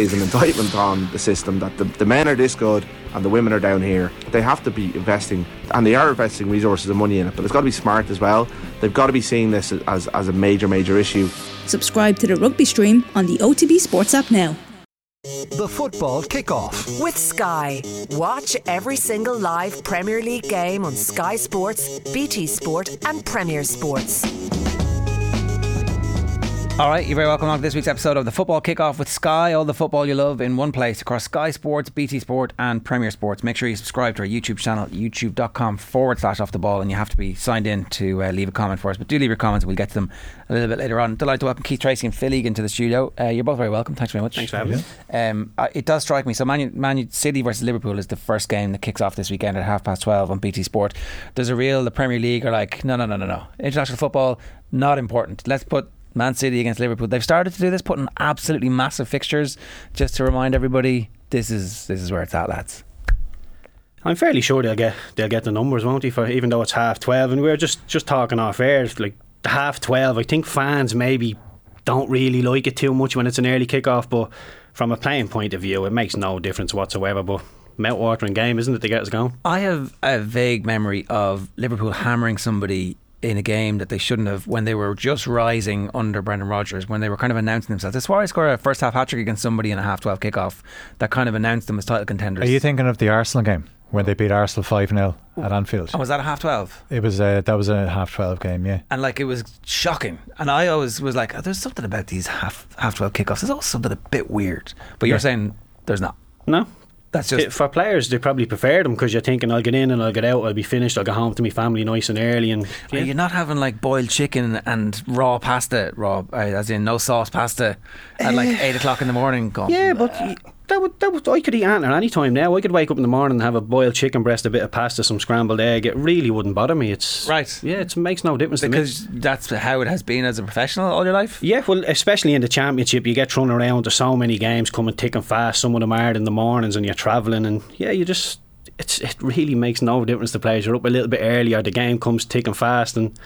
is an indictment on the system that the, the men are this good and the women are down here. They have to be investing, and they are investing resources and money in it, but it's got to be smart as well. They've got to be seeing this as, as a major, major issue. Subscribe to the rugby stream on the OTB Sports app now. The football kickoff. With Sky. Watch every single live Premier League game on Sky Sports, BT Sport, and Premier Sports. All right, you're very welcome on to this week's episode of the Football Kickoff with Sky. All the football you love in one place across Sky Sports, BT Sport, and Premier Sports. Make sure you subscribe to our YouTube channel, youtube.com forward slash off the ball, and you have to be signed in to uh, leave a comment for us. But do leave your comments, we'll get to them a little bit later on. Delighted to welcome Keith Treacy and Phil Egan to the studio. Uh, you're both very welcome. Thanks very much. Thanks for having me. Um, uh, it does strike me. So, Man, Man City versus Liverpool is the first game that kicks off this weekend at half past 12 on BT Sport. There's a real, the Premier League are like, no, no, no, no, no. International football, not important. Let's put Man City against Liverpool. They've started to do this, putting absolutely massive fixtures, just to remind everybody this is this is where it's at, lads. I'm fairly sure they'll get they'll get the numbers, won't they? For even though it's half twelve, and we are just just talking off air, like half twelve. I think fans maybe don't really like it too much when it's an early kickoff, but from a playing point of view, it makes no difference whatsoever. But mouth-watering game, isn't it, to get us going? I have a vague memory of Liverpool hammering somebody in a game that they shouldn't have when they were just rising under Brendan Rodgers, when they were kind of announcing themselves. That's why I scored a first half hat trick against somebody in a half 12 kickoff that kind of announced them as title contenders. Are you thinking of the Arsenal game when they beat Arsenal 5 0 at Anfield? Oh, was that a half 12? It was a, that was a half 12 game, yeah. And like it was shocking. And I always was like, oh, there's something about these half half 12 kickoffs. There's always something a bit weird. But you're Yeah. saying there's not. No. That's just. for players, they probably prefer them because you're thinking, I'll get in and I'll get out, I'll be finished, I'll go home to my family nice and early. And Are you're not having like boiled chicken and raw pasta, raw, uh, as in no sauce pasta, at like eight o'clock in the morning? Going, Yeah, but y- that would that would I could eat anything any time now. I could wake up in the morning and have a boiled chicken breast, a bit of pasta, some scrambled egg. It really wouldn't bother me. It's Right. Yeah, it makes no difference to me. because that's how it has been as a professional all your life. Yeah, well, especially in the championship, you get thrown around. There's so many games coming thick and fast. Some of them are in the mornings, and you're travelling, and yeah, you just it's it really makes no difference to players. You're up a little bit earlier. The game comes thick and fast, and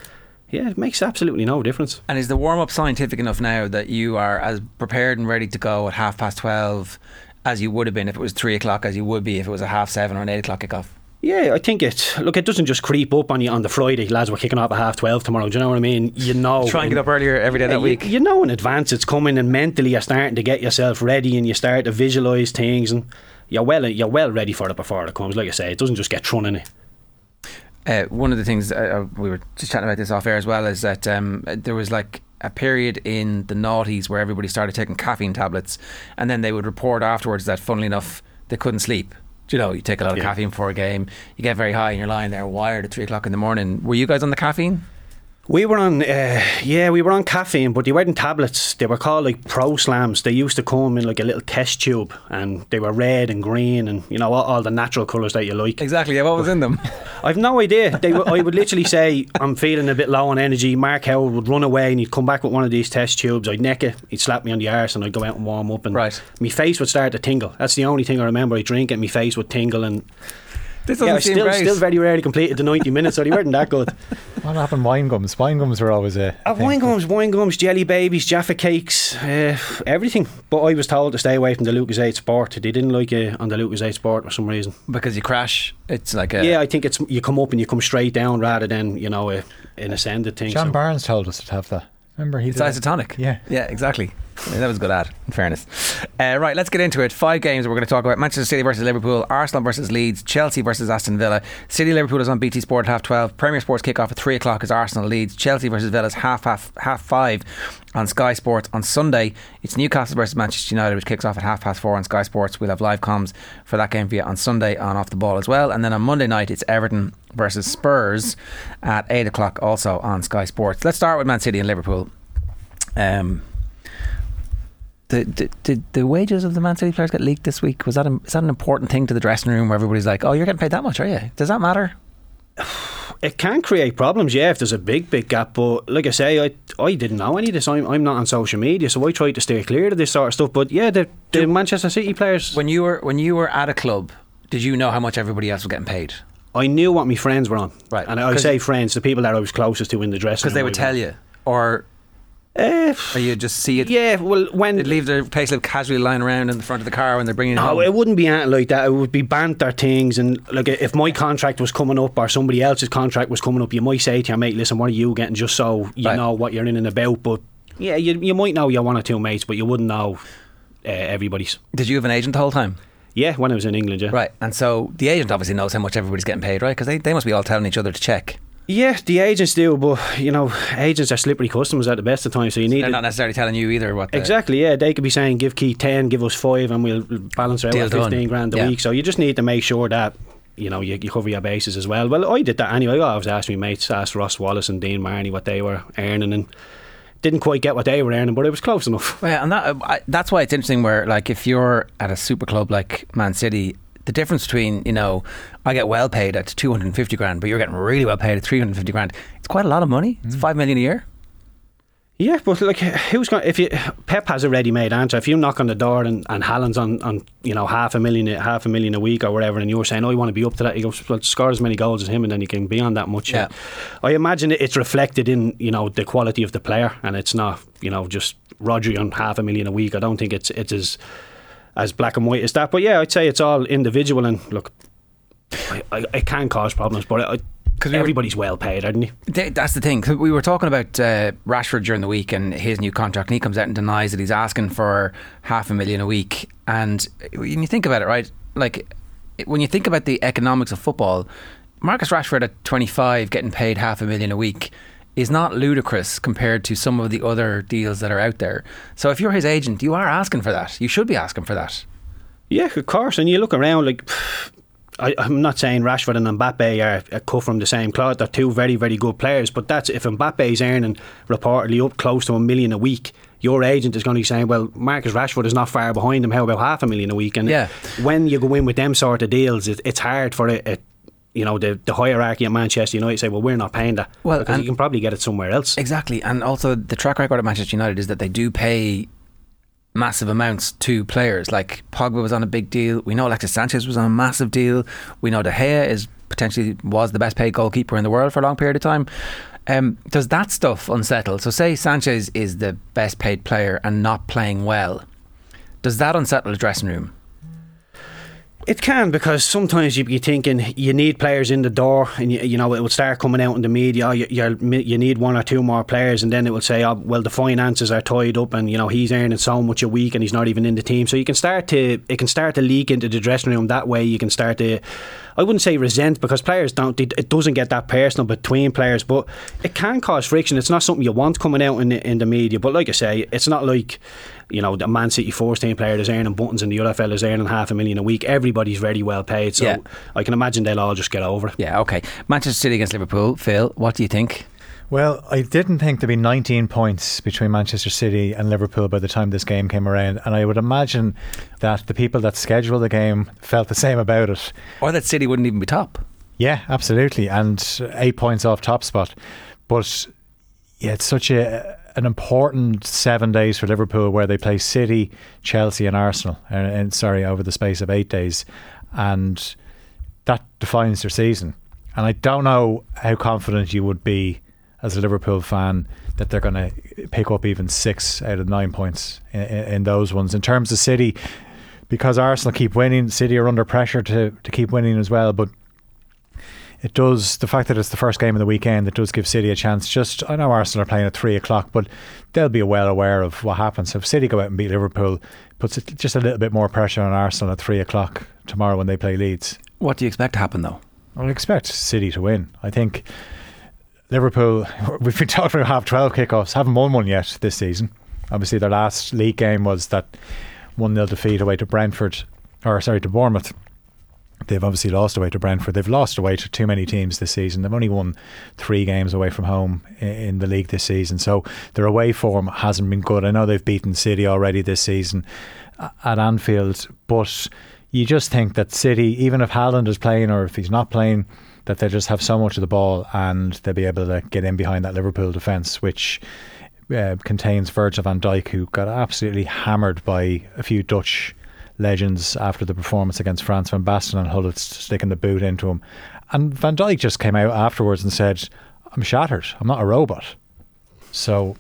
yeah, it makes absolutely no difference. And is the warm up scientific enough now that you are as prepared and ready to go at half past twelve as you would have been if it was three o'clock, as you would be if it was a half seven or an eight o'clock kickoff? Yeah, I think it. Look, it doesn't just creep up on you on the Friday. Lads, we're kicking off at half twelve tomorrow. Do you know what I mean? You know, Try and get up earlier every day that you- week. You, know in advance it's coming, and mentally you're starting to get yourself ready, and you start to visualise things, and you're well, you're well ready for it before it comes. Like I say, it doesn't just get thrown in it. Uh, one of the things uh, uh, we were just chatting about this off air as well is that um, there was like a period in the noughties where everybody started taking caffeine tablets, and then they would report afterwards that, funnily enough, they couldn't sleep. Do you know, you take a lot of Yeah. caffeine before a game, you get very high, and you're lying there wired at three o'clock in the morning. Were you guys on the caffeine? We were on, uh, yeah, we were on caffeine, but they weren't tablets. They were called like Pro Slams. They used to come in like a little test tube, and they were red and green, and you know all, all the natural colours that you like. Exactly. Yeah, what was in them? I've no idea. They, w- I would literally say I'm feeling a bit low on energy. Mark Howard would run away, and he'd come back with one of these test tubes. I'd neck it. He'd slap me on the arse, and I'd go out and warm up. And Right. my face would start to tingle. That's the only thing I remember. I'd drink it, my face would tingle, and This yeah, doesn't I seem still great. still very rarely completed the 90 minutes, so they weren't that good. What happened? Wine gums. Wine gums were always a. Uh, wine gums, wine gums, jelly babies, Jaffa cakes, uh, everything. But I was told to stay away from the Lucozade Sport. They didn't like it on the Lucozade Sport for some reason. because you crash. It's like a yeah, I think it's you come up and you come straight down rather than you know a, an ascended thing. John so. Barnes told us to have that. Remember he It's did that? isotonic. Yeah. Yeah, exactly. That was a good ad, in fairness. Uh, right, let's get into it. Five games we're going to talk about Manchester City versus Liverpool, Arsenal versus Leeds, Chelsea versus Aston Villa. City Liverpool is on BT Sport at half 12. Premier Sports kick off at 3 o'clock is Arsenal Leeds. Chelsea versus Villa is half, half, half 5 on Sky Sports. On Sunday, it's Newcastle versus Manchester United, which kicks off at half past 4 on Sky Sports. We'll have live comms for that game for you on Sunday on Off the Ball as well. And then on Monday night, it's Everton versus Spurs at 8 o'clock also on Sky Sports. Let's start with Man City and Liverpool. Um, the, the, did the wages of the Man City players get leaked this week? Was that a, is that an important thing to the dressing room where everybody's like, "Oh, you're getting paid that much, are you?" Does that matter? It can create problems, yeah, if there's a big, big gap. But like I say, I I didn't know any of this. I'm, I'm not on social media, so I try to stay clear of this sort of stuff. But yeah, the, the Manchester City players, When you were when you were at a club, did you know how much everybody else was getting paid? I knew what my friends were on. Right. And I say friends, the people that I was closest to in the dressing room. Because they would tell you, or Uh, Or you just see it? yeah, well, when They leave their payslip casually lying around in the front of the car when they're bringing it No, home. it wouldn't be anything like that. It would be banter things, and like if my contract was coming up or somebody else's contract was coming up, you might say to your mate, "Listen, what are you getting?" Just so you Right. know what you're in and about. But yeah, you you might know your one or two mates, but you wouldn't know uh, everybody's. Did you have an agent the whole time? Yeah, when I was in England, yeah. Right, and so the agent obviously knows how much everybody's getting paid, right? Because they, they must be all telling each other to check. Yeah, the agents do, but you know, agents are slippery customers at the best of times. So you need They're to- not necessarily telling you either what. Exactly, yeah. They could be saying, give Keith 10, give us 5, and we'll balance it out at 15 done. grand a Yeah. week. So you just need to make sure that, you know, you, you cover your bases as well. Well, I did that anyway. I always asked my mates, asked Ross Wallace and Dean Marney what they were earning, and didn't quite get what they were earning, but it was close enough. Yeah, and that, uh, I, that's why it's interesting. Where like if you're at a super club like Man City, the difference between you know I get well paid at 250 grand, but you're getting really well paid at 350 grand. It's quite a lot of money. It's mm. five million a year. Yeah, but like, who's going? If you Pep has a ready-made answer, if you knock on the door and and Haaland's on on you know half a million half a million a week or whatever, and you're saying, "Oh, you want to be up to that," he goes, "Well, score as many goals as him, and then you can be on that much." Yeah. I imagine it's reflected in you know the quality of the player, and it's not you know just Rodri on half a million a week. I don't think it's it's as as black and white as that. But yeah, I'd say it's all individual, and look, I, I, it can cause problems, but because we everybody's well paid, aren't you? That's the thing. We were talking about uh, Rashford during the week and his new contract, and he comes out and denies that he's asking for half a million a week. And when you think about it, right, like when you think about the economics of football, Marcus Rashford at 25 getting paid half a million a week is not ludicrous compared to some of the other deals that are out there. So if you're his agent, you are asking for that. You should be asking for that. Yeah, of course. And you look around, like, I, I'm not saying Rashford and Mbappe are, cut from the same cloth. They're two very, very good players. But that's if Mbappe is earning reportedly up close to a million a week, your agent is going to be saying, well, Marcus Rashford is not far behind him. How about half a million a week? And Yeah. when you go in with them sort of deals, it, it's hard for it. it you know the, the hierarchy at Manchester United say, well, we're not paying that. Well, because you can probably get it somewhere else. Exactly, and also the track record at Manchester United is that they do pay massive amounts to players. Like Pogba was on a big deal. We know Alexis Sanchez was on a massive deal. We know De Gea is potentially was the best paid goalkeeper in the world for a long period of time. Um, does that stuff unsettle? So, say Sanchez is the best paid player and not playing well. Does that unsettle the dressing room? It can because sometimes you be thinking you need players in the door, and you, you know it will start coming out in the media. You, you're, need one or two more players, and then it will say, "Oh, well, the finances are tied up, and you know he's earning so much a week, and he's not even in the team." So you can start to it can start to leak into the dressing room that way. You can start to, I wouldn't say resent because players don't. It doesn't get that personal between players, but it can cause friction. It's not something you want coming out in the, in the media. But like I say, it's not like you know, the Man City first team player is earning buttons and the other fella's earning half a million a week. Everybody's very well paid, so Yeah. I can imagine they'll all just get over it. Yeah, okay. Manchester City against Liverpool. Phil, what do you think? Well, I didn't think there'd be 19 points between Manchester City and Liverpool by the time this game came around, and I would imagine that the people that scheduled the game felt the same about it. Or that City wouldn't even be top. Yeah, absolutely, and eight points off top spot. But yeah, it's such a an important seven days for Liverpool where they play City, Chelsea, and Arsenal, and, and sorry, over the space of eight days, and that defines their season. And I don't know how confident you would be as a Liverpool fan that they're going to pick up even six out of nine points in, in, in those ones. In terms of City, because Arsenal keep winning, City are under pressure to, to keep winning as well. But it does the fact that it's the first game of the weekend. It does give City a chance. Just I know Arsenal are playing at three o'clock, but they'll be well aware of what happens. So if City go out and beat Liverpool, puts it just a little bit more pressure on Arsenal at three o'clock tomorrow when they play Leeds. What do you expect to happen, though? I expect City to win. I think Liverpool. We've been talking about half twelve kickoffs. Haven't won one yet this season. Obviously, their last league game was that one 0 defeat away to Brentford, or sorry to Bournemouth. They've obviously lost away to Brentford. They've lost away to too many teams this season. They've only won three games away from home in the league this season. So their away form hasn't been good. I know they've beaten City already this season at Anfield, but you just think that City, even if Haaland is playing or if he's not playing, that they just have so much of the ball and they'll be able to get in behind that Liverpool defence, which uh, contains Virgil van Dijk, who got absolutely hammered by a few Dutch legends after the performance against France Van Basten and Gullit sticking the boot into him. And Van Dijk just came out afterwards and said, I'm shattered. I'm not a robot. So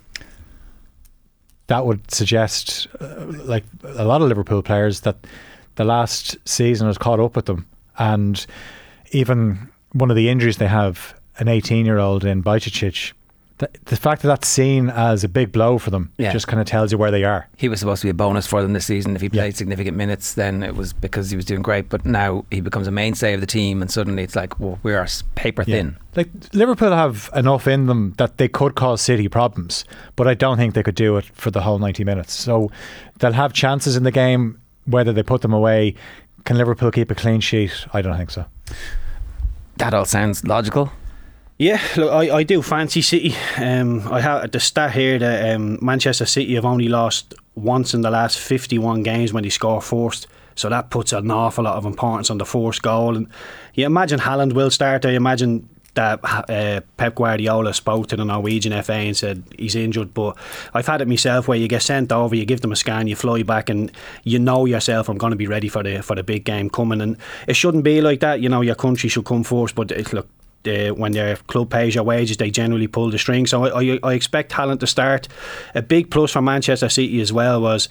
that would suggest, uh, like a lot of Liverpool players, that the last season has caught up with them, and even one of the injuries they have, an 18 year old in Bajcetic, the, the fact that that's seen as a big blow for them Yeah. just kind of tells you where they are. He was supposed to be a bonus for them this season. If he Yeah. played significant minutes, then it was because he was doing great. But now he becomes a mainstay of the team, and suddenly it's like, well, we are paper thin. Like Liverpool have enough in them that they could cause City problems, but I don't think they could do it for the whole 90 minutes. So they'll have chances in the game, whether they put them away. Can Liverpool keep a clean sheet? I don't think so. That all sounds logical. Yeah, look, I, I do fancy City. Um, I have the stat here that um, Manchester City have only lost once in the last 51 games when they score first. So that puts an awful lot of importance on the first goal. And you imagine Haaland will start. I imagine that uh, Pep Guardiola spoke to the Norwegian FA and said he's injured. But I've had it myself where you get sent over, you give them a scan, you fly back, and you know yourself, I'm going to be ready for the for the big game coming. And it shouldn't be like that. You know, your country should come first. But it, look, uh, when their club pays your wages, they generally pull the string. So I, I, I expect Haaland to start. A big plus for Manchester City as well was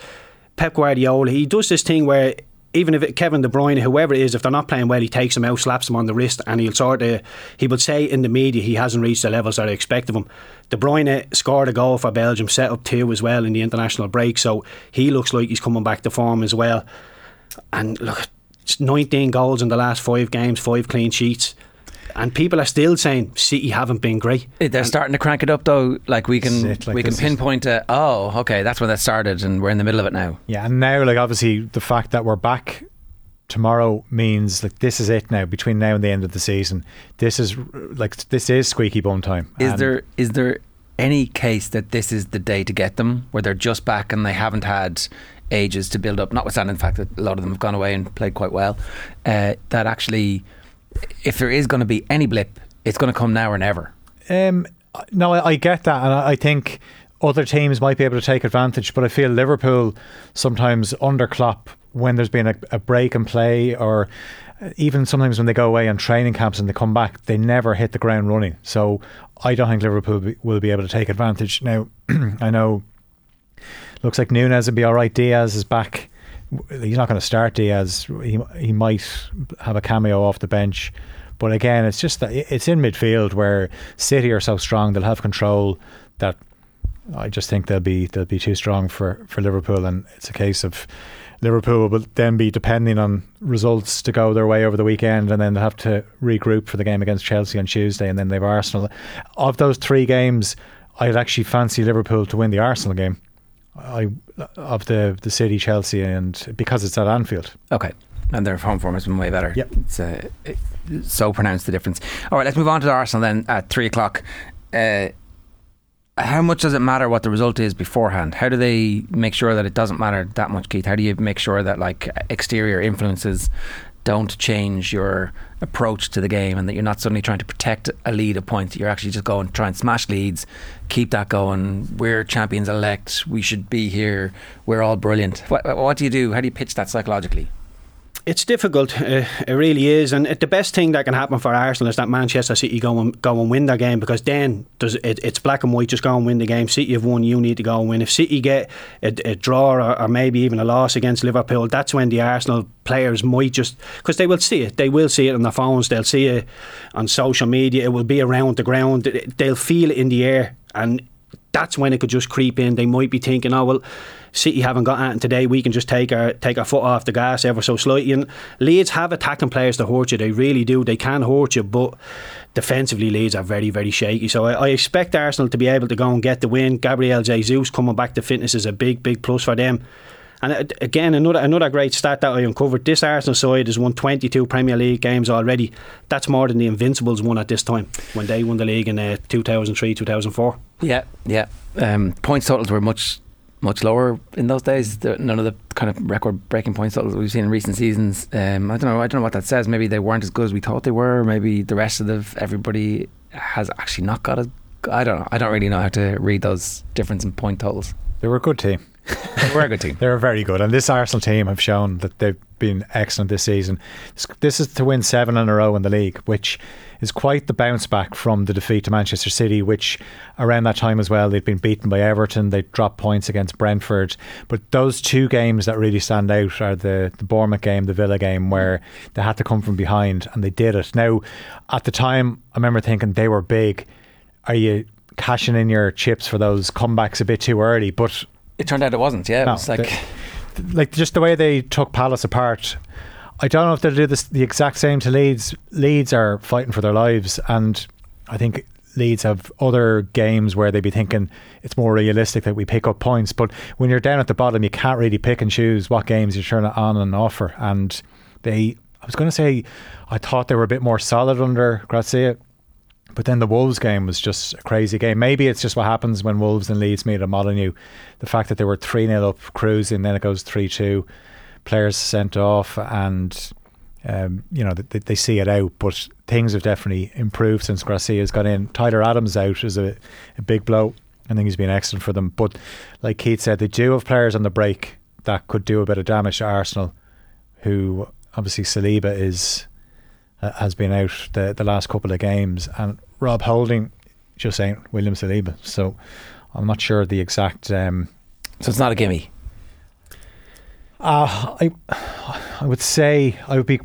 Pep Guardiola. He does this thing where even if it, Kevin De Bruyne, whoever it is, if they're not playing well, he takes them out, slaps them on the wrist, and he'll sort of he will say in the media he hasn't reached the levels that I expect of him. De Bruyne scored a goal for Belgium, set up two as well in the international break, so he looks like he's coming back to form as well. And look, it's 19 goals in the last five games, five clean sheets. And people are still saying City haven't been great. Eh, They're starting to crank it up though. Like we can Sit like we can pinpoint a oh okay that's when that started and we're in the middle of it now. Yeah, and now, like, obviously, the fact that we're back tomorrow means like this is it now. Between now and the end of the season, this is like this is squeaky bum time. Is there is there any case that this is the day to get them where they're just back and they haven't had ages to build up? Notwithstanding the fact that a lot of them have gone away and played quite well, uh, that actually, if there is going to be any blip, it's going to come now or never. Um, no, I, I get that, and I, I think other teams might be able to take advantage. But I feel Liverpool sometimes under Klopp when there's been a, a break in play, or even sometimes when they go away on training camps and they come back, they never hit the ground running. So I don't think Liverpool be, will be able to take advantage. Now, I know looks like Nunez will be all right. Diaz is back. He's not going to start Diaz. He he might have a cameo off the bench. But again, it's just that it's in midfield where City are so strong, they'll have control. That I just think they'll be they'll be too strong for, for Liverpool, and it's a case of Liverpool will then be depending on results to go their way over the weekend, and then they'll have to regroup for the game against Chelsea on Tuesday, and then they've Arsenal. Of those three games, I'd actually fancy Liverpool to win the Arsenal game. I of the the City Chelsea, and because it's at Anfield. Okay. And their home form has been way better. Yep. It's uh, it- so pronounced the difference. All right, let's move on to the Arsenal then at three o'clock. Uh, how much does it matter what the result is beforehand? How do they make sure that it doesn't matter that much, Keith? How do you make sure that like exterior influences don't change your approach to the game and that you're not suddenly trying to protect a lead a point? You're actually just going try and smash leads, keep that going. We're champions elect. We should be here. We're all brilliant. What, what do you do? How do you pitch that psychologically? It's difficult. Uh, it really is, and it, the best thing that can happen for Arsenal is that Manchester City go and go and win their game because then there's, it, it's black and white. Just go and win the game. City have won. You need to go and win. If City get a, a draw or, or maybe even a loss against Liverpool, that's when the Arsenal players might just because they will see it. They will see it on their phones. They'll see it on social media. It will be around the ground. They'll feel it in the air, and that's when it could just creep in. They might be thinking, oh well, City haven't got anything today. We can just take our take our foot off the gas ever so slightly. And Leeds have attacking players to hurt you. They really do. They can hurt you, but defensively Leeds are very very shaky. So I, I expect Arsenal to be able to go and get the win. Gabriel Jesus coming back to fitness is a big big plus for them. And uh, again, another another great stat that I uncovered. This Arsenal side has won 22 Premier League games already. That's more than the Invincibles won at this time when they won the league in uh, 2003 2004. Yeah, yeah. Um, points totals were much much lower in those days. The, none of the kind of record-breaking points totals we've seen in recent seasons. Um, I don't know. I don't know what that says. Maybe they weren't as good as we thought they were. Maybe the rest of the everybody has actually not got as. I don't know. I don't really know how to read those difference in point totals. They were a good team. They were a good team. they were very good, and this Arsenal team have shown that they've been excellent this season. This is to win seven in a row in the league, which is quite the bounce back from the defeat to Manchester City, which around that time as well they'd been beaten by Everton. They dropped points against Brentford, but those two games that really stand out are the the Bournemouth game, the Villa game, where they had to come from behind and they did it. Now, at the time, I remember thinking they were big. Are you cashing in your chips for those comebacks a bit too early? But It turned out it wasn't. Yeah, it No, was like the- like just the way they took Palace apart. I don't know if they'll do this the exact same to Leeds. Leeds are fighting for their lives, and I think Leeds have other games where they'd be thinking it's more realistic that we pick up points. But when you're down at the bottom, you can't really pick and choose what games you turn on and off for. And they, I was going to say, I thought they were a bit more solid under Gracia. But then the Wolves game was just a crazy game. Maybe it's just what happens when Wolves and Leeds meet at Molineux. The fact that they were 3 0 up cruising, then it goes 3 2, players sent off, and um, you know they, they see it out. But things have definitely improved since Gracia's got in. Tyler Adams out is a, a big blow. I think he's been excellent for them. But like Keith said, they do have players on the break that could do a bit of damage to Arsenal, who obviously Saliba is uh, has been out the, the last couple of games, and Rob Holding just saying William Saliba. So I'm not sure the exact. Um, so it's not a gimme. uh, I I would say I would be.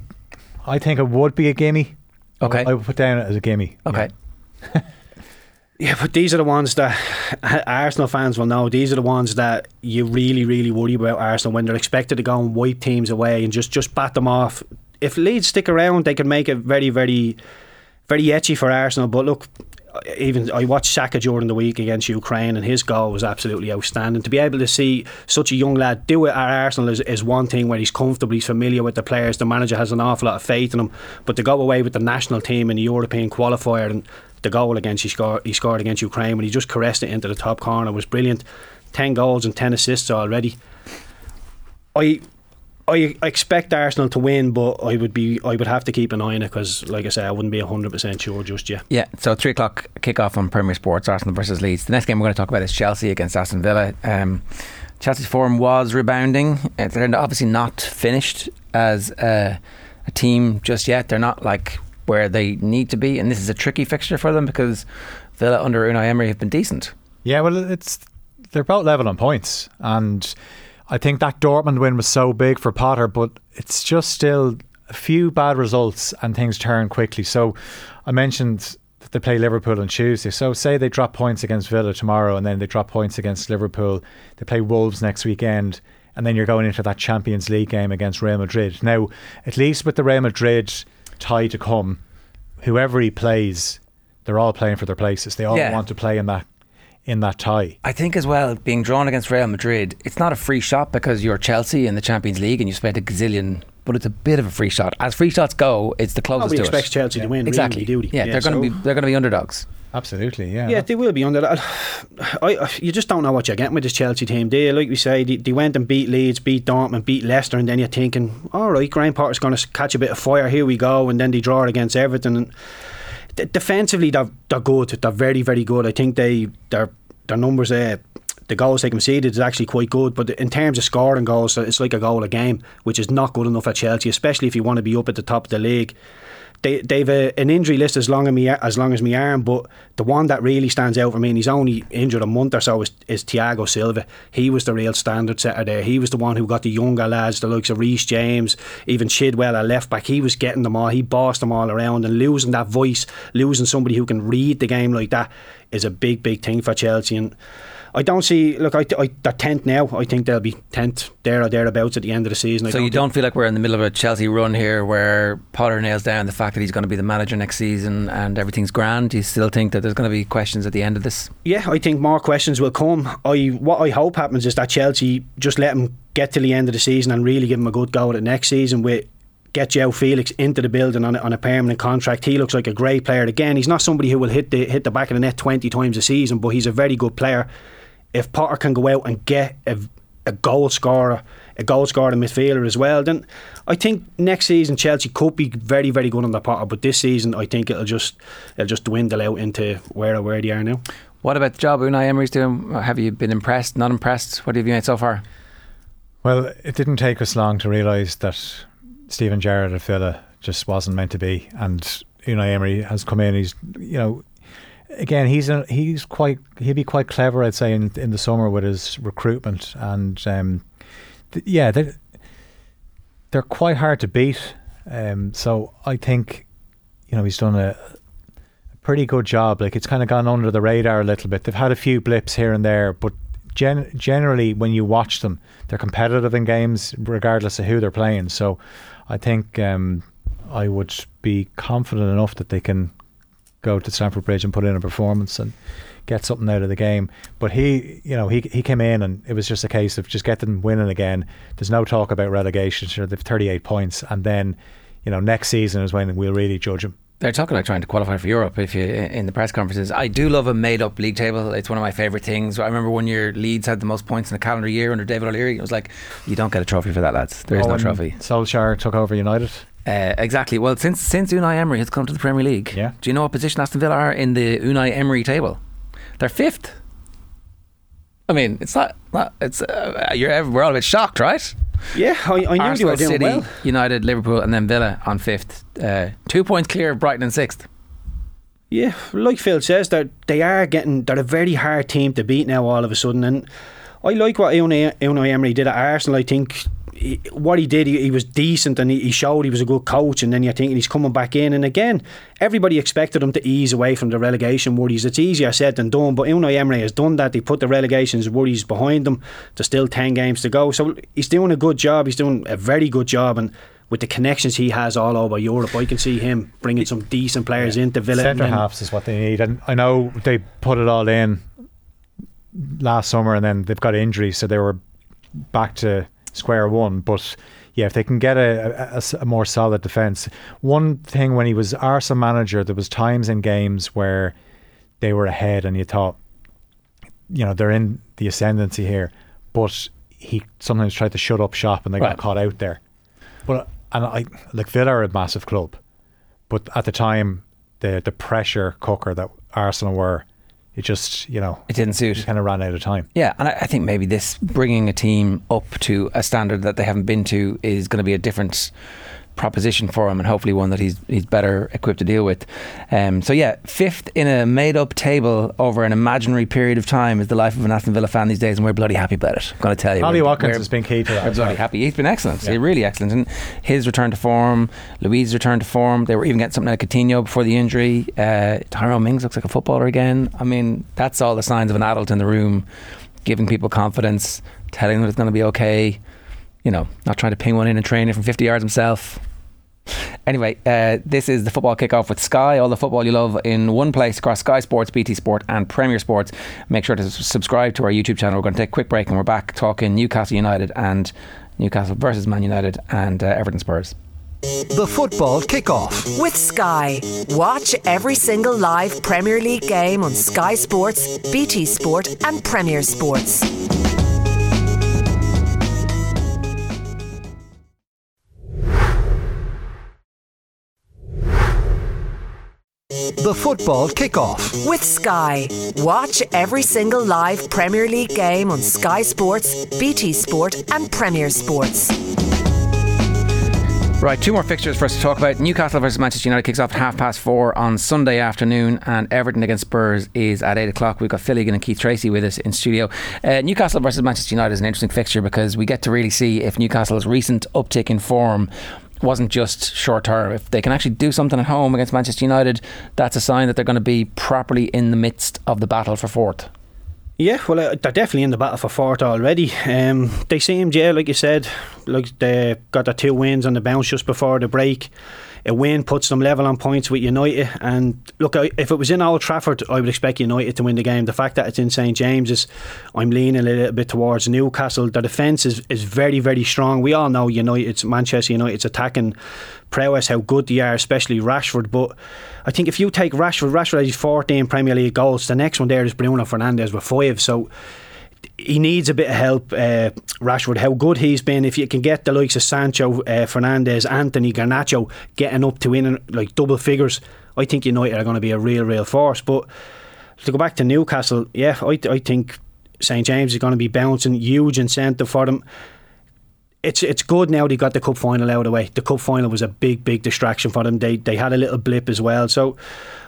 I think it would be a gimme. Okay. I would put down it as a gimme. Okay. Yeah, but these are the ones that Arsenal fans will know. These are the ones that you really, really worry about Arsenal when they're expected to go and wipe teams away and just, just bat them off. If Leeds stick around, they can make it very, very, very etchy for Arsenal. But look, even I watched Saka during the week against Ukraine, and his goal was absolutely outstanding. To be able to see such a young lad do it at Arsenal is, is one thing where he's comfortable, he's familiar with the players, the manager has an awful lot of faith in him. But to go away with the national team in the European qualifier and the goal against he scored, he scored against Ukraine when he just caressed it into the top corner was brilliant. Ten goals and ten assists already. I I expect Arsenal to win, but I would be I would have to keep an eye on it because, like I say, I wouldn't be hundred percent sure just yet. Yeah, so three o'clock kickoff on Premier Sports, Arsenal versus Leeds. The next game we're going to talk about is Chelsea against Aston Villa. Um, Chelsea's form was rebounding. They're obviously not finished as a, a team just yet. They're not like where they need to be, and this is a tricky fixture for them because Villa under Unai Emery have been decent. Yeah, well, it's they're about level on points, and I think that Dortmund win was so big for Potter, but it's just still a few bad results and things turn quickly. So I mentioned that they play Liverpool on Tuesday. So say they drop points against Villa tomorrow, and then they drop points against Liverpool. They play Wolves next weekend. And then you're going into that Champions League game against Real Madrid. Now, at least with the Real Madrid tie to come, whoever he plays, they're all playing for their places. They all Yeah. want to play in that in that tie. I think as well, being drawn against Real Madrid, it's not a free shot because you're Chelsea in the Champions League and you spent a gazillion, but it's a bit of a free shot. As free shots go, it's the closest oh, Nobody to expects it. Chelsea to win. Exactly. Really, do they? yeah, they're going to be they're going to be underdogs. Absolutely, yeah. Yeah, they will be under that. I, I, you just don't know what you're getting with this Chelsea team. They, like we say, they, they went and beat Leeds, beat Dortmund, beat Leicester, and then you're thinking, all right, Graham Potter's going to catch a bit of fire. Here we go, and then they draw it against Everton. And d- defensively, they're, they're good. They're very, very good. I think they their their numbers there. The goals they conceded is actually quite good, but in terms of scoring goals, uh, it's like a goal a game, which is not good enough at Chelsea, especially if you want to be up at the top of the league they, they've a, an injury list as long as me as long as me arm, but the one that really stands out for me, and he's only injured a month or so, is, is Thiago Silva. He was the real standard setter there. He was the one who got the younger lads, the likes of Reece James, even Chilwell at left back. He was getting them all. He bossed them all around, and losing that voice, losing somebody who can read the game like that, is a big, big thing for Chelsea. And I don't see. Look, I, I, they're tenth now. I think they'll be tenth there or thereabouts at the end of the season. I So you don't feel like we're in the middle of a Chelsea run here where Potter nails down the fact that he's going to be the manager next season and everything's grand. Do you still think that there's going to be questions at the end of this? Yeah, I think more questions will come. I what I hope happens is that Chelsea just let him get to the end of the season and really give him a good go at it next season with get João Felix into the building on a, on a permanent contract. He looks like a great player. Again, he's not somebody who will hit the hit the back of the net twenty times a season, but he's a very good player. If Potter can go out and get a, a goal scorer, a goal scorer midfielder as well, then I think next season Chelsea could be very, very good under Potter. But this season, I think it'll just it'll just dwindle out into where where they are now. What about the job Unai Emery's doing? Have you been impressed, not impressed? What have you made so far? Well, it didn't take us long to realise that Steven Gerrard at Villa just wasn't meant to be, and Unai Emery has come in. He's you know. Again, he's a, he's quite he'd be quite clever, I'd say, in in the summer with his recruitment, and um, th- yeah, they're, they're quite hard to beat. Um, so I think, you know, he's done a, a pretty good job. Like it's kind of gone under the radar a little bit. They've had a few blips here and there, but gen- generally, when you watch them, they're competitive in games, regardless of who they're playing. So I think um, I would be confident enough that they can go to Stamford Bridge and put in a performance and get something out of the game. But he, you know, he he came in and it was just a case of just get them winning again. There's no talk about relegation. Sure, they've 38 points, and then, you know, next season is when we'll really judge them. They're talking about trying to qualify for Europe. If you in the press conferences, I do love a made-up league table. It's one of my favourite things. I remember one year Leeds had the most points in a calendar year under David O'Leary. It was like, you don't get a trophy for that, lads. There is Oh, no trophy. Solskjaer took over United. Uh, exactly. Well, since since Unai Emery has come to the Premier League, Yeah. do you know what position Aston Villa are in the Unai Emery table? They're fifth. I mean, it's not. not it's uh, you're we're all a bit shocked, right? Yeah, I, I knew they Arsenal, were doing City, well. United, Liverpool, and then Villa on fifth. Uh, two points clear of Brighton in sixth. Yeah, like Phil says, that they are getting they're a very hard team to beat now all of a sudden, and I like what Unai, Unai Emery did at Arsenal. I think he, what he did, he, he was decent, and he, he showed he was a good coach. And then I think he's coming back in, and again, everybody expected him to ease away from the relegation worries. It's easier said than done, but Unai Emery has done that. He put the relegation's worries behind them. There's still ten games to go, so he's doing a good job. He's doing a very good job, and. With the connections he has all over Europe, I can see him bringing some decent players into Villa. Centre halves is what they need, and I know they put it all in last summer, and then they've got injuries, so they were back to square one. But yeah, if they can get a more solid defence, one thing when he was Arsenal manager, there was times in games where they were ahead, and you thought, you know, they're in the ascendancy here, but he sometimes tried to shut up shop, and they Right. got caught out there. But and I like Villa are a massive club, but at the time, the the pressure cooker that Arsenal were, it just you know It didn't suit. kind of ran out of time. Yeah, and I, I think maybe this bringing a team up to a standard that they haven't been to is going to be a different proposition for him, and hopefully one that he's he's better equipped to deal with. Um, so yeah, fifth in a made-up table over an imaginary period of time is the life of an Aston Villa fan these days, and we're bloody happy about it. I'm going to tell you, Ollie Watkins has been key to that. we're bloody happy. He's been excellent. Yeah. Really excellent. And his return to form, Luiz's return to form. They were even getting something out of Coutinho before the injury. Uh, Tyrone Mings looks like a footballer again. I mean, that's all the signs of an adult in the room, giving people confidence, telling them it's going to be okay. You know, not trying to ping one in and train it from 50 yards himself. Anyway, uh, this is the football kickoff with Sky. All the football you love in one place across Sky Sports, BT Sport, and Premier Sports. Make sure to subscribe to our YouTube channel. We're going to take a quick break and we're back talking Newcastle United and Newcastle versus Man United and uh, Everton Spurs. The football kickoff. With Sky. Watch every single live Premier League game on Sky Sports, BT Sport, and Premier Sports. The football kickoff. With Sky. Watch every single live Premier League game on Sky Sports, BT Sport, and Premier Sports. Right, two more fixtures for us to talk about. Newcastle versus Manchester United kicks off at half past four on Sunday afternoon, and Everton against Spurs is at eight o'clock. We've got Phil Egan and Keith Treacy with us in studio. Uh, Newcastle versus Manchester United is an interesting fixture because we get to really see if Newcastle's recent uptick in form wasn't just short term. If they can actually do something at home against Manchester United, that's a sign that they're going to be properly in the midst of the battle for fourth. Yeah, well, uh, they're definitely in the battle for fourth already. Um, they seemed, yeah, like you said, like they got their two wins on the bounce just before the break. A win puts them level on points with United. And look, if it was in Old Trafford, I would expect United to win the game. The fact that it's in St James's, I'm leaning a little bit towards Newcastle. The defence is, is very, very strong. We all know United's Manchester United's attacking prowess, how good they are, especially Rashford. But I think if you take Rashford, Rashford has 14 Premier League goals. The next one there is Bruno Fernandes with five. So he needs a bit of help, uh, Rashford. How good he's been. If you can get the likes of Sancho, uh, Fernandes, Antony, Garnacho getting up to winning like double figures, I think United are going to be a real, real force. But to go back to Newcastle, yeah, I, I think St James is going to be bouncing huge incentive for them. It's it's good now they got the cup final out of the way. The cup final was a big, big distraction for them. They they had a little blip as well. So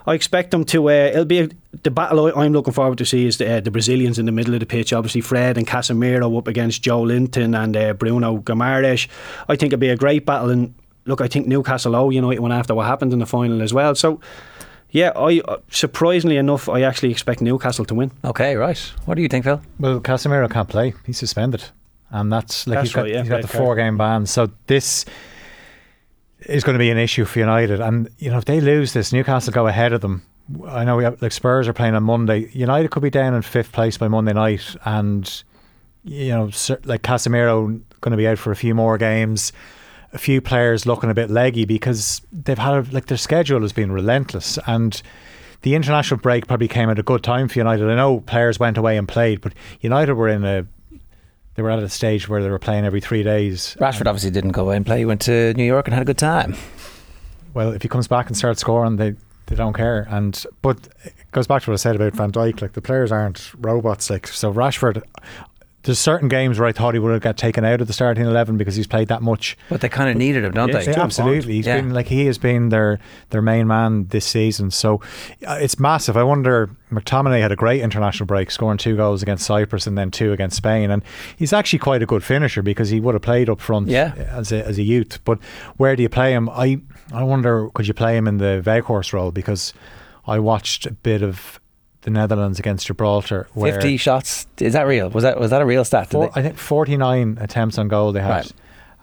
I expect them to. Uh, it'll be a, the battle I'm looking forward to see is the, uh, the Brazilians in the middle of the pitch. Obviously, Fred and Casemiro up against Joelinton and uh, Bruno Guimaraes. I think it'll be a great battle. And look, I think Newcastle owe United one after what happened in the final as well. So. Yeah, I uh, surprisingly enough, I actually expect Newcastle to win. Okay, right. What do you think, Phil? Well, Casemiro can't play. He's suspended. And that's like That's he's got, right, yeah, he's got the four game ban. So this is going to be an issue for United. And, you know, if they lose this, Newcastle go ahead of them. I know we have, like Spurs are playing on Monday. United could be down in fifth place by Monday night. And, you know, like Casemiro going to be out for a few more games. A few players looking a bit leggy because they've had, like, their schedule has been relentless. And, the international break probably came at a good time for United. I know players went away and played, but United were in a they were at a stage where they were playing every three days. Rashford obviously didn't go away and play. He went to New York and had a good time. Well, if he comes back and starts scoring, they they don't care. And but it goes back to what I said about Van Dijk. Like the players aren't robots. Like so, Rashford. There's certain games where I thought he would have got taken out of the starting eleven because he's played that much. But they kind of needed him, don't Yeah, they? Yeah, absolutely. He's Yeah. been like he has been their their main man this season. So uh, it's massive. I wonder. McTominay had a great international break, scoring two goals against Cyprus and then two against Spain, and he's actually quite a good finisher because he would have played up front Yeah. as a, as a youth. But where do you play him? I I wonder could you play him in the Weghorst role because I watched a bit of the Netherlands against Gibraltar. Where Fifty shots. Is that real? Was that was that a real stat? Four, I think 49 attempts on goal they had. Right.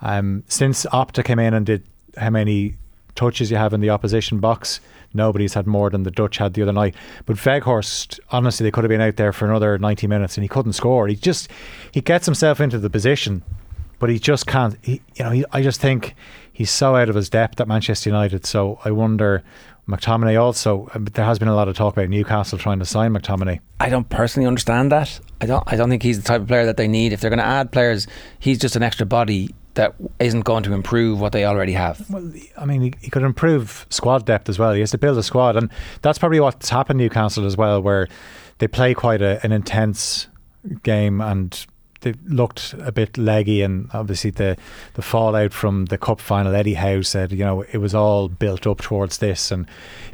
Um, since Opta came in and did how many touches you have in the opposition box, nobody's had more than the Dutch had the other night. But Weghorst, honestly, they could have been out there for another 90 minutes and he couldn't score. He just he gets himself into the position, but he just can't. He, you know, he, I just think he's so out of his depth at Manchester United. So I wonder. McTominay also. uh, There has been a lot of talk about Newcastle trying to sign McTominay. I don't personally understand that. I don't. I don't think he's the type of player that they need. If they're going to add players, he's just an extra body that isn't going to improve what they already have. Well, I mean, he, he could improve squad depth as well. He has to build a squad, and that's probably what's happened Newcastle as well, where they play quite a, an intense game and they looked a bit leggy. And obviously, the the fallout from the cup final, Eddie Howe said, you know, it was all built up towards this. And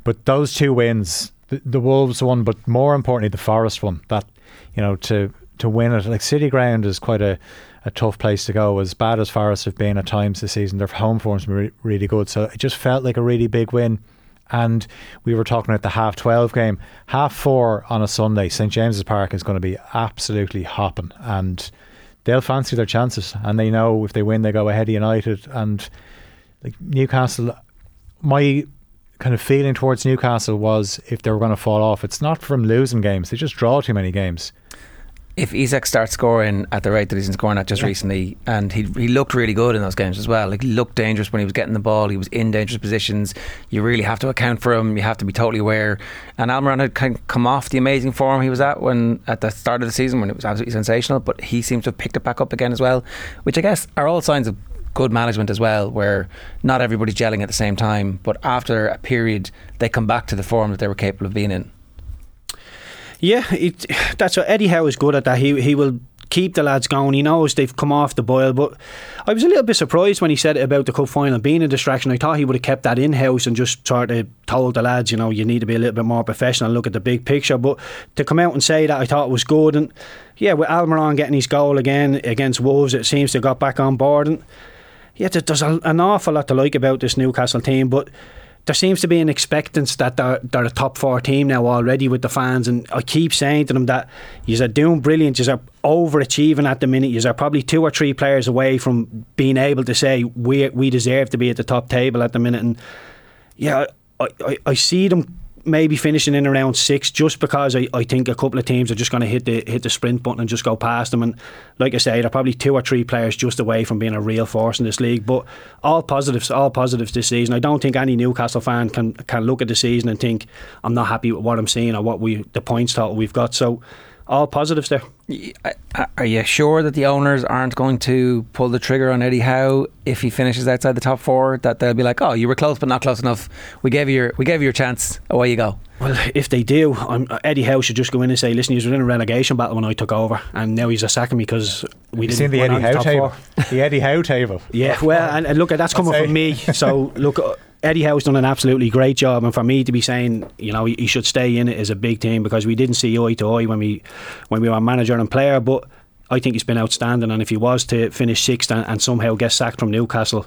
but those two wins, the, the Wolves one, but more importantly, the Forest one, that you know to to win it, like City Ground is quite a a tough place to go. As bad as Forest have been at times this season, their home form's been re- really good. So it just felt like a really big win. And we were talking about the half 12 game. Half four on a Sunday, St James's Park is going to be absolutely hopping. And they'll fancy their chances. And they know if they win, they go ahead of United. And like Newcastle, my kind of feeling towards Newcastle was if they were going to fall off, it's not from losing games, they just draw too many games. If Isak starts scoring at the rate that he's been scoring at just recently, and he he looked really good in those games as well. Like he looked dangerous when he was getting the ball. He was in dangerous positions. You really have to account for him. You have to be totally aware. And Almiron had kind of come off the amazing form he was at when at the start of the season when it was absolutely sensational. But he seems to have picked it back up again as well, which I guess are all signs of good management as well, where not everybody's gelling at the same time, but after a period they come back to the form that they were capable of being in. Yeah, it, that's what Eddie Howe is good at that. He he will keep the lads going. He knows they've come off the boil, but I was a little bit surprised when he said it about the cup final being a distraction. I thought he would have kept that in house and just sort of told the lads, you know, you need to be a little bit more professional, look at the big picture. But to come out and say that, I thought it was good. And yeah, with Almiron getting his goal again against Wolves, it seems they've got back on board. And yeah, there's an awful lot to like about this Newcastle team, but there seems to be an expectance that they're, they're a top four team now already with the fans. And I keep saying to them that you are doing brilliant, you are overachieving at the minute. You are probably two or three players away from being able to say we we deserve to be at the top table at the minute. And yeah, I, I, I see them maybe finishing in around six just because I, I think a couple of teams are just going to hit the hit the sprint button and just go past them. And like I say they're probably two or three players just away from being a real force in this league. But all positives all positives this season. I don't think any Newcastle fan can can look at the season and think I'm not happy with what I'm seeing or what we the points total we've got. So all positives there. Are you sure that the owners aren't going to pull the trigger on Eddie Howe if he finishes outside the top four? That they'll be like, "Oh, you were close, but not close enough. We gave you your we gave you your chance. Away you go." Well, if they do, I'm, Eddie Howe should just go in and say, "Listen, he was in a relegation battle when I took over, and now he's a sacking me because we You didn't." seen the Eddie Howe top table? four." the Eddie Howe table. Yeah, well, and, and look, that's coming from me. So look, uh, Eddie Howe's done an absolutely great job, and for me to be saying, you know, he, should stay in it is a big thing because we didn't see eye to eye when we when we were manager and player, but. I think he's been outstanding, and if he was to finish sixth and, and somehow get sacked from Newcastle,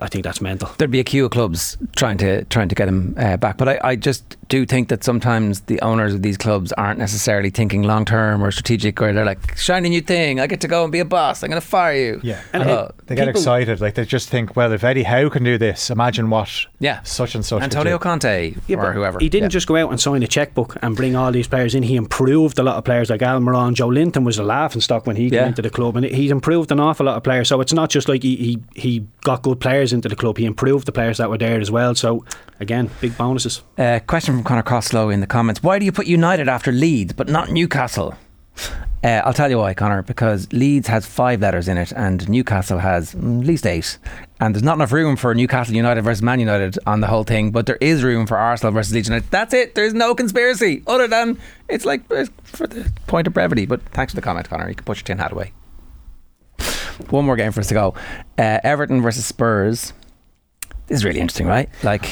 I think that's mental. There'd be a queue of clubs trying to trying to get him uh, back, but I, I just do think that sometimes the owners of these clubs aren't necessarily thinking long term or strategic, or they're like, "Shiny new thing! I get to go and be a boss. I'm going to fire you." Yeah, And and uh, they get excited. Like they just think, well, if Eddie Howe can do this, imagine what Yeah. such and such. Antonio. Conte Yeah, or whoever. He didn't Yeah. just go out and sign a checkbook and bring all these players in. He improved a lot of players like Almiron. Joelinton was a laughing stock when he Yeah. came into the club, and he's improved an awful lot of players. So it's not just like he, he, he got good players into the club, he improved the players that were there as well. So again, big bonuses. Uh, question from Connor Costello in the comments: Why do you put United after Leeds but not Newcastle? Uh, I'll tell you why, Connor. Because Leeds has five letters in it, and Newcastle has mm, at least eight. And there's not enough room for Newcastle United versus Man United on the whole thing, but there is room for Arsenal versus Leeds United. That's it. There's no conspiracy other than it's like for the point of brevity. But thanks for the comment, Connor. You can put your tin hat away. One more game for us to go. Uh, Everton versus Spurs. This is really interesting, right? Like,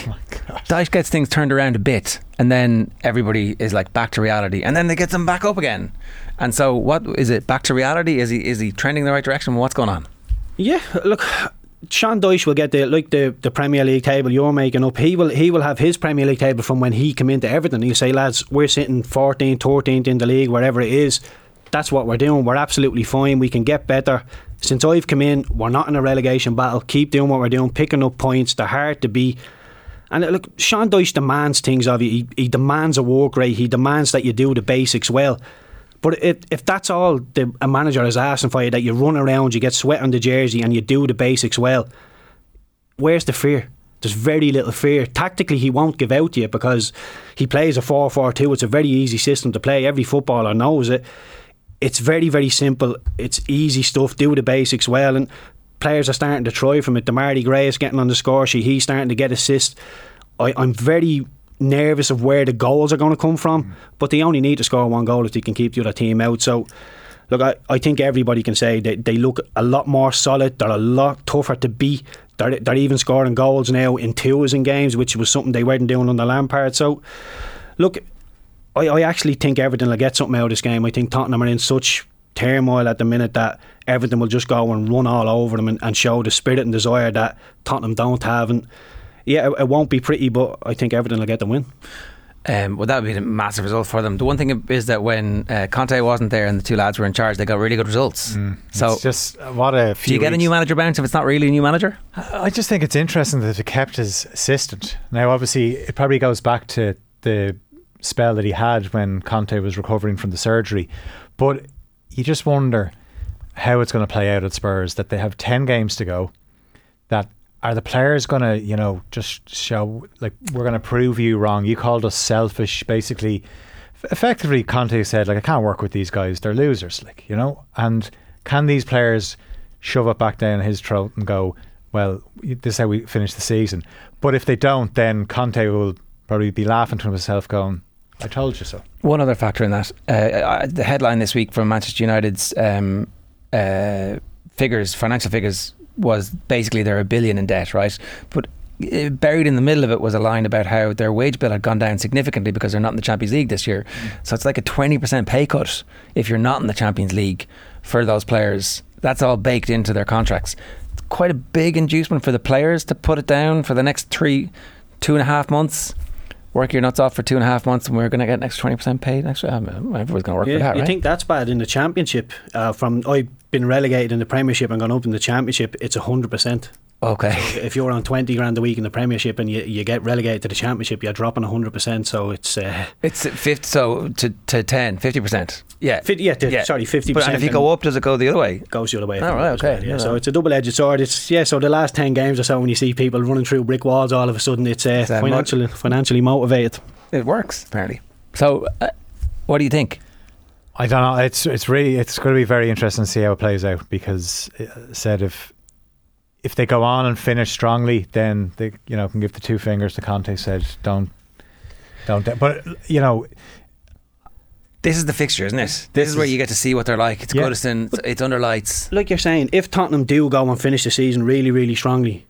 Dyche gets things turned around a bit, and then everybody is like back to reality, and then they get them back up again. And so, what is it? Back to reality? Is he is he trending in the right direction? What's going on? Yeah, look, Sean Dyche will get the like the, the Premier League table you're making up. He will he will have his Premier League table from when he came into Everton. He'll say, lads, we're sitting 14th, 13th in the league, wherever it is. That's what we're doing. We're absolutely fine. We can get better. Since I've come in, we're not in a relegation battle. Keep doing what we're doing, picking up points. They're hard to beat. And look, Sean Dyche demands things of you. He, he demands a work rate. He demands that you do the basics well. But if, if that's all the, a manager is asking for you, that you run around, you get sweat on the jersey, and you do the basics well, where's the fear? There's very little fear. Tactically, he won't give out to you because he plays a 4 4 2. It's a very easy system to play. Every footballer knows it. It's very, very simple. It's easy stuff. Do the basics well. And players are starting to try from it. Demarai Gray is getting on the score sheet. He's starting to get assists. I, I'm very nervous of where the goals are going to come from, but they only need to score one goal if they can keep the other team out. So, look, I, I think everybody can say that they look a lot more solid. They're a lot tougher to beat. They're, they're even scoring goals now in twos in games, which was something they weren't doing under Lampard. So, look, I, I actually think Everton will get something out of this game. I think Tottenham are in such turmoil at the minute that Everton will just go and run all over them and, and show the spirit and desire that Tottenham don't have. And yeah, it, it won't be pretty, but I think Everton will get the win. Um, well, that would be a massive result for them. The one thing is that when uh, Conte wasn't there and the two lads were in charge, they got really good results. so, It's just uh, what a. do you get a new manager bounce if it's not really a new manager? I just think it's interesting that he kept his assistant. Now, obviously, it probably goes back to the spell that he had when Conte was recovering from the surgery, but you just wonder how it's going to play out at Spurs. That they have ten games to go. That are the players going to, you know, just show like we're going to prove you wrong. You called us selfish, basically. Effectively, Conte said like I can't work with these guys. They're losers, like you know. And can these players shove it back down his throat and go, well, this is how we finish the season. But if they don't, then Conte will probably be laughing to himself, going, "I told you so." One other factor in that, uh, the headline this week from Manchester United's um, uh, figures, financial figures, was basically they're a billion in debt, right? But uh, buried in the middle of it was a line about how their wage bill had gone down significantly because they're not in the Champions League this year. So it's like a 20% pay cut if you're not in the Champions League for those players. That's all baked into their contracts. It's quite a big inducement for the players to put it down for the next three, two and a half months work your nuts off for two and a half months and we're going to get an extra 20% paid. Extra, um, Everyone's going to work for that, You right? think that's bad in the championship? Uh, from I've been relegated in the premiership and gone up in the championship, it's 100%. Okay. So if you're on twenty grand a week in the Premiership and you, you get relegated to the Championship, you're dropping hundred percent. So it's uh, it's 50, so to to 10, 50 percent. Yeah. 50, yeah, to, yeah, Sorry, fifty percent. And if you go up, does it go the other way? Goes the other way. All right. Okay. Well, yeah. yeah. So it's a double-edged sword. It's yeah. So the last ten games or so, when you see people running through brick walls, all of a sudden it's uh, financially mo- financially motivated. It works apparently. So, uh, what do you think? I don't know. It's it's really it's going to be very interesting to see how it plays out because it said if if they go on and finish strongly, then they you know can give the two fingers to Conte. Said don't don't. But you know This is the fixture, isn't it? This, is where you get to see what they're like. It's Yeah. Goodison, it's, it's under lights. Like you're saying, if Tottenham do go and finish the season really, really strongly,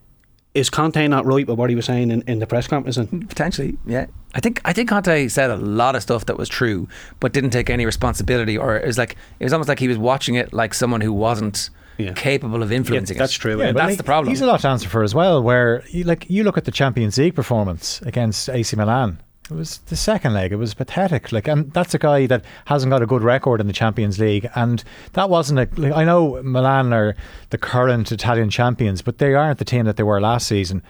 is Conte not right with what he was saying in, in the press conference? And Potentially, yeah. I think I think Conte said a lot of stuff that was true, but didn't take any responsibility, or it was like it was almost like he was watching it like someone who wasn't Yeah. capable of influencing that's true, Yeah, yeah. that's he- the problem. He's a lot to answer for as well. Where you, like you look at the Champions League performance against AC Milan. It was the second leg. It was pathetic. Like, and that's a guy that hasn't got a good record in the Champions League. And that wasn't a. Like, I know Milan are the current Italian champions, but they aren't the team that they were last season.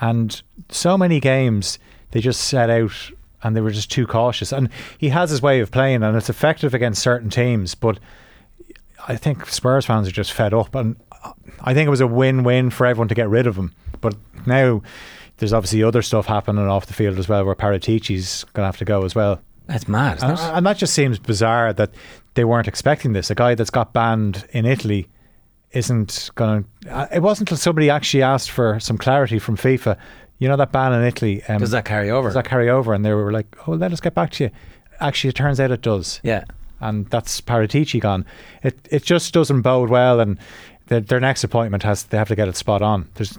And so many games they just set out and they were just too cautious. And he has his way of playing, and it's effective against certain teams. But I think Spurs fans are just fed up, and I think it was a win-win for everyone to get rid of him. But now there's obviously other stuff happening off the field as well, where Paratici's going to have to go as well. That's mad, isn't And, it? and that just seems bizarre that they weren't expecting this. A guy that's got banned in Italy isn't going to. It wasn't until somebody actually asked for some clarity from FIFA. You know that ban in Italy. Um, Does that carry over? Does that carry over? And they were like, "Oh, let us get back to you." Actually, it turns out it does yeah. And that's Paratici gone. It it just doesn't bode well, and their, their next appointment has they have to get it spot on. There's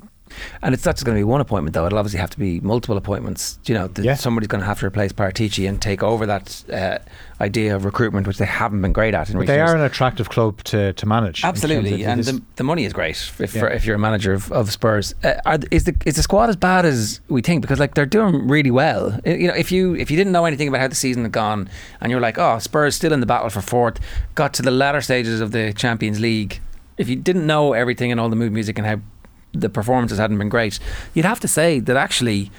And it's not just going to be one appointment, though. It'll obviously have to be multiple appointments. You know, th- Yeah. somebody's going to have to replace Paratici and take over that uh, idea of recruitment, which they haven't been great at in but recent they years. are an attractive club to, to manage. Absolutely, and the, the money is great if, Yeah. for, if you're a manager of, of Spurs. Uh, are, is the is the squad as bad as we think? Because like they're doing really well. You know, if you if you didn't know anything about how the season had gone, and you're like, oh, Spurs still in the battle for fourth, got to the latter stages of the Champions League. If you didn't know everything and all the mood music and how the performances hadn't been great, you'd have to say that actually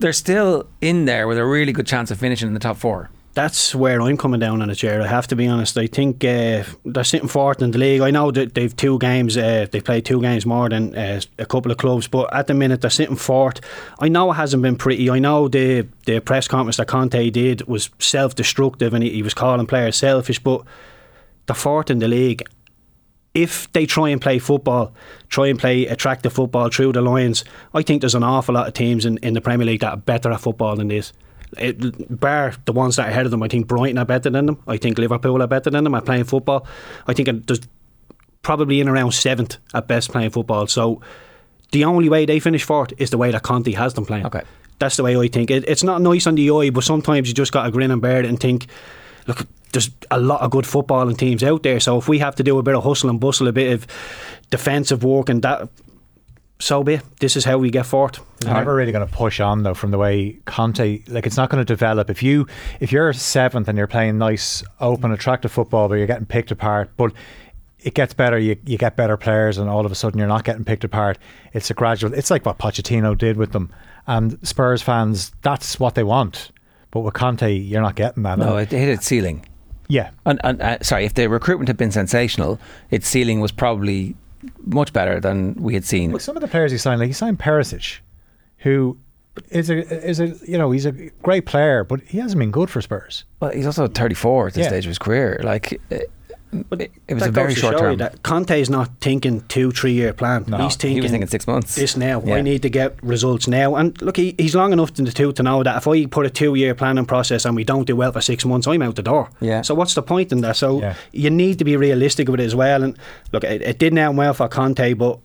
they're still in there with a really good chance of finishing in the top four. That's where I'm coming down on a chair. I have to be honest. I think uh, they're sitting fourth in the league. I know that they've two games. Uh, they've played two games more than uh, a couple of clubs, but at the minute they're sitting fourth. I know it hasn't been pretty. I know the the press conference that Conte did was self destructive, and he, he was calling players selfish. But they're fourth in the league. If they try and play football, try and play attractive football through the lines, I think there's an awful lot of teams in, in the Premier League that are better at football than this. It, bar the ones that are ahead of them, I think Brighton are better than them. I think Liverpool are better than them at playing football. I think it- there's probably in around seventh at best playing football. So the only way they finish fourth is the way that Conte has them playing. Okay. That's the way I think. It, it's not nice on the eye, but sometimes you just got to grin and bear it and think, look, there's a lot of good footballing teams out there. So if we have to do a bit of hustle and bustle, a bit of defensive work, and that, so be it. This is how we get fourth. They're never really going to push on though from the way Conte like it's not going to develop if you if you're seventh and you're playing nice open attractive football but you're getting picked apart but it gets better you, you get better players and all of a sudden you're not getting picked apart it's a gradual it's like what Pochettino did with them and Spurs fans that's what they want but with Conte you're not getting that No, it hit its ceiling. yeah And, and uh, sorry, if the recruitment had been sensational, its ceiling was probably much better than we had seen. Look, some of the players he signed, like he signed Perisic, who is a is a you know he's a great player, but he hasn't been good for Spurs. Well, he's also 34 at this Yeah. stage of his career. Like, uh, it, it was a very short term. That Conte's not thinking two, three year plan. No, he's thinking he was thinking six months. this now. Yeah. I need to get results now. And look, he, he's long enough in the tooth to know that if I put a two year planning process and we don't do well for six months, I'm out the door. Yeah. So what's the point in that? So Yeah. you need to be realistic with it as well. And look, it, it did now well for Conte, but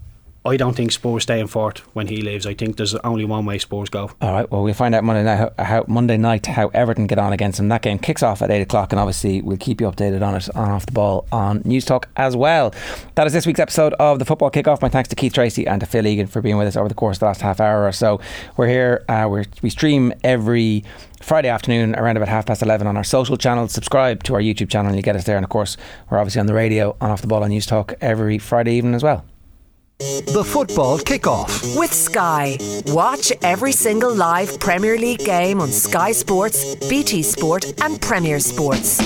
I don't think Spurs stay in fourth when he leaves. I think there's only one way Spurs go. All right. Well, we'll find out Monday night how, how Monday night how Everton get on against them. That game kicks off at eight o'clock, and obviously we'll keep you updated on it on off the ball on Newstalk as well. That is this week's episode of the Football Kickoff. My thanks to Keith Treacy and to Phil Egan for being with us over the course of the last half hour or so. We're here. Uh, we're, we stream every. Friday afternoon around about half past 11 on our social channels. Subscribe to our YouTube channel and you get us there. And of course, we're obviously on the radio on Off the Ball on Newstalk every Friday evening as well. The football kickoff. With Sky. Watch every single live Premier League game on Sky Sports, BT Sport, and Premier Sports.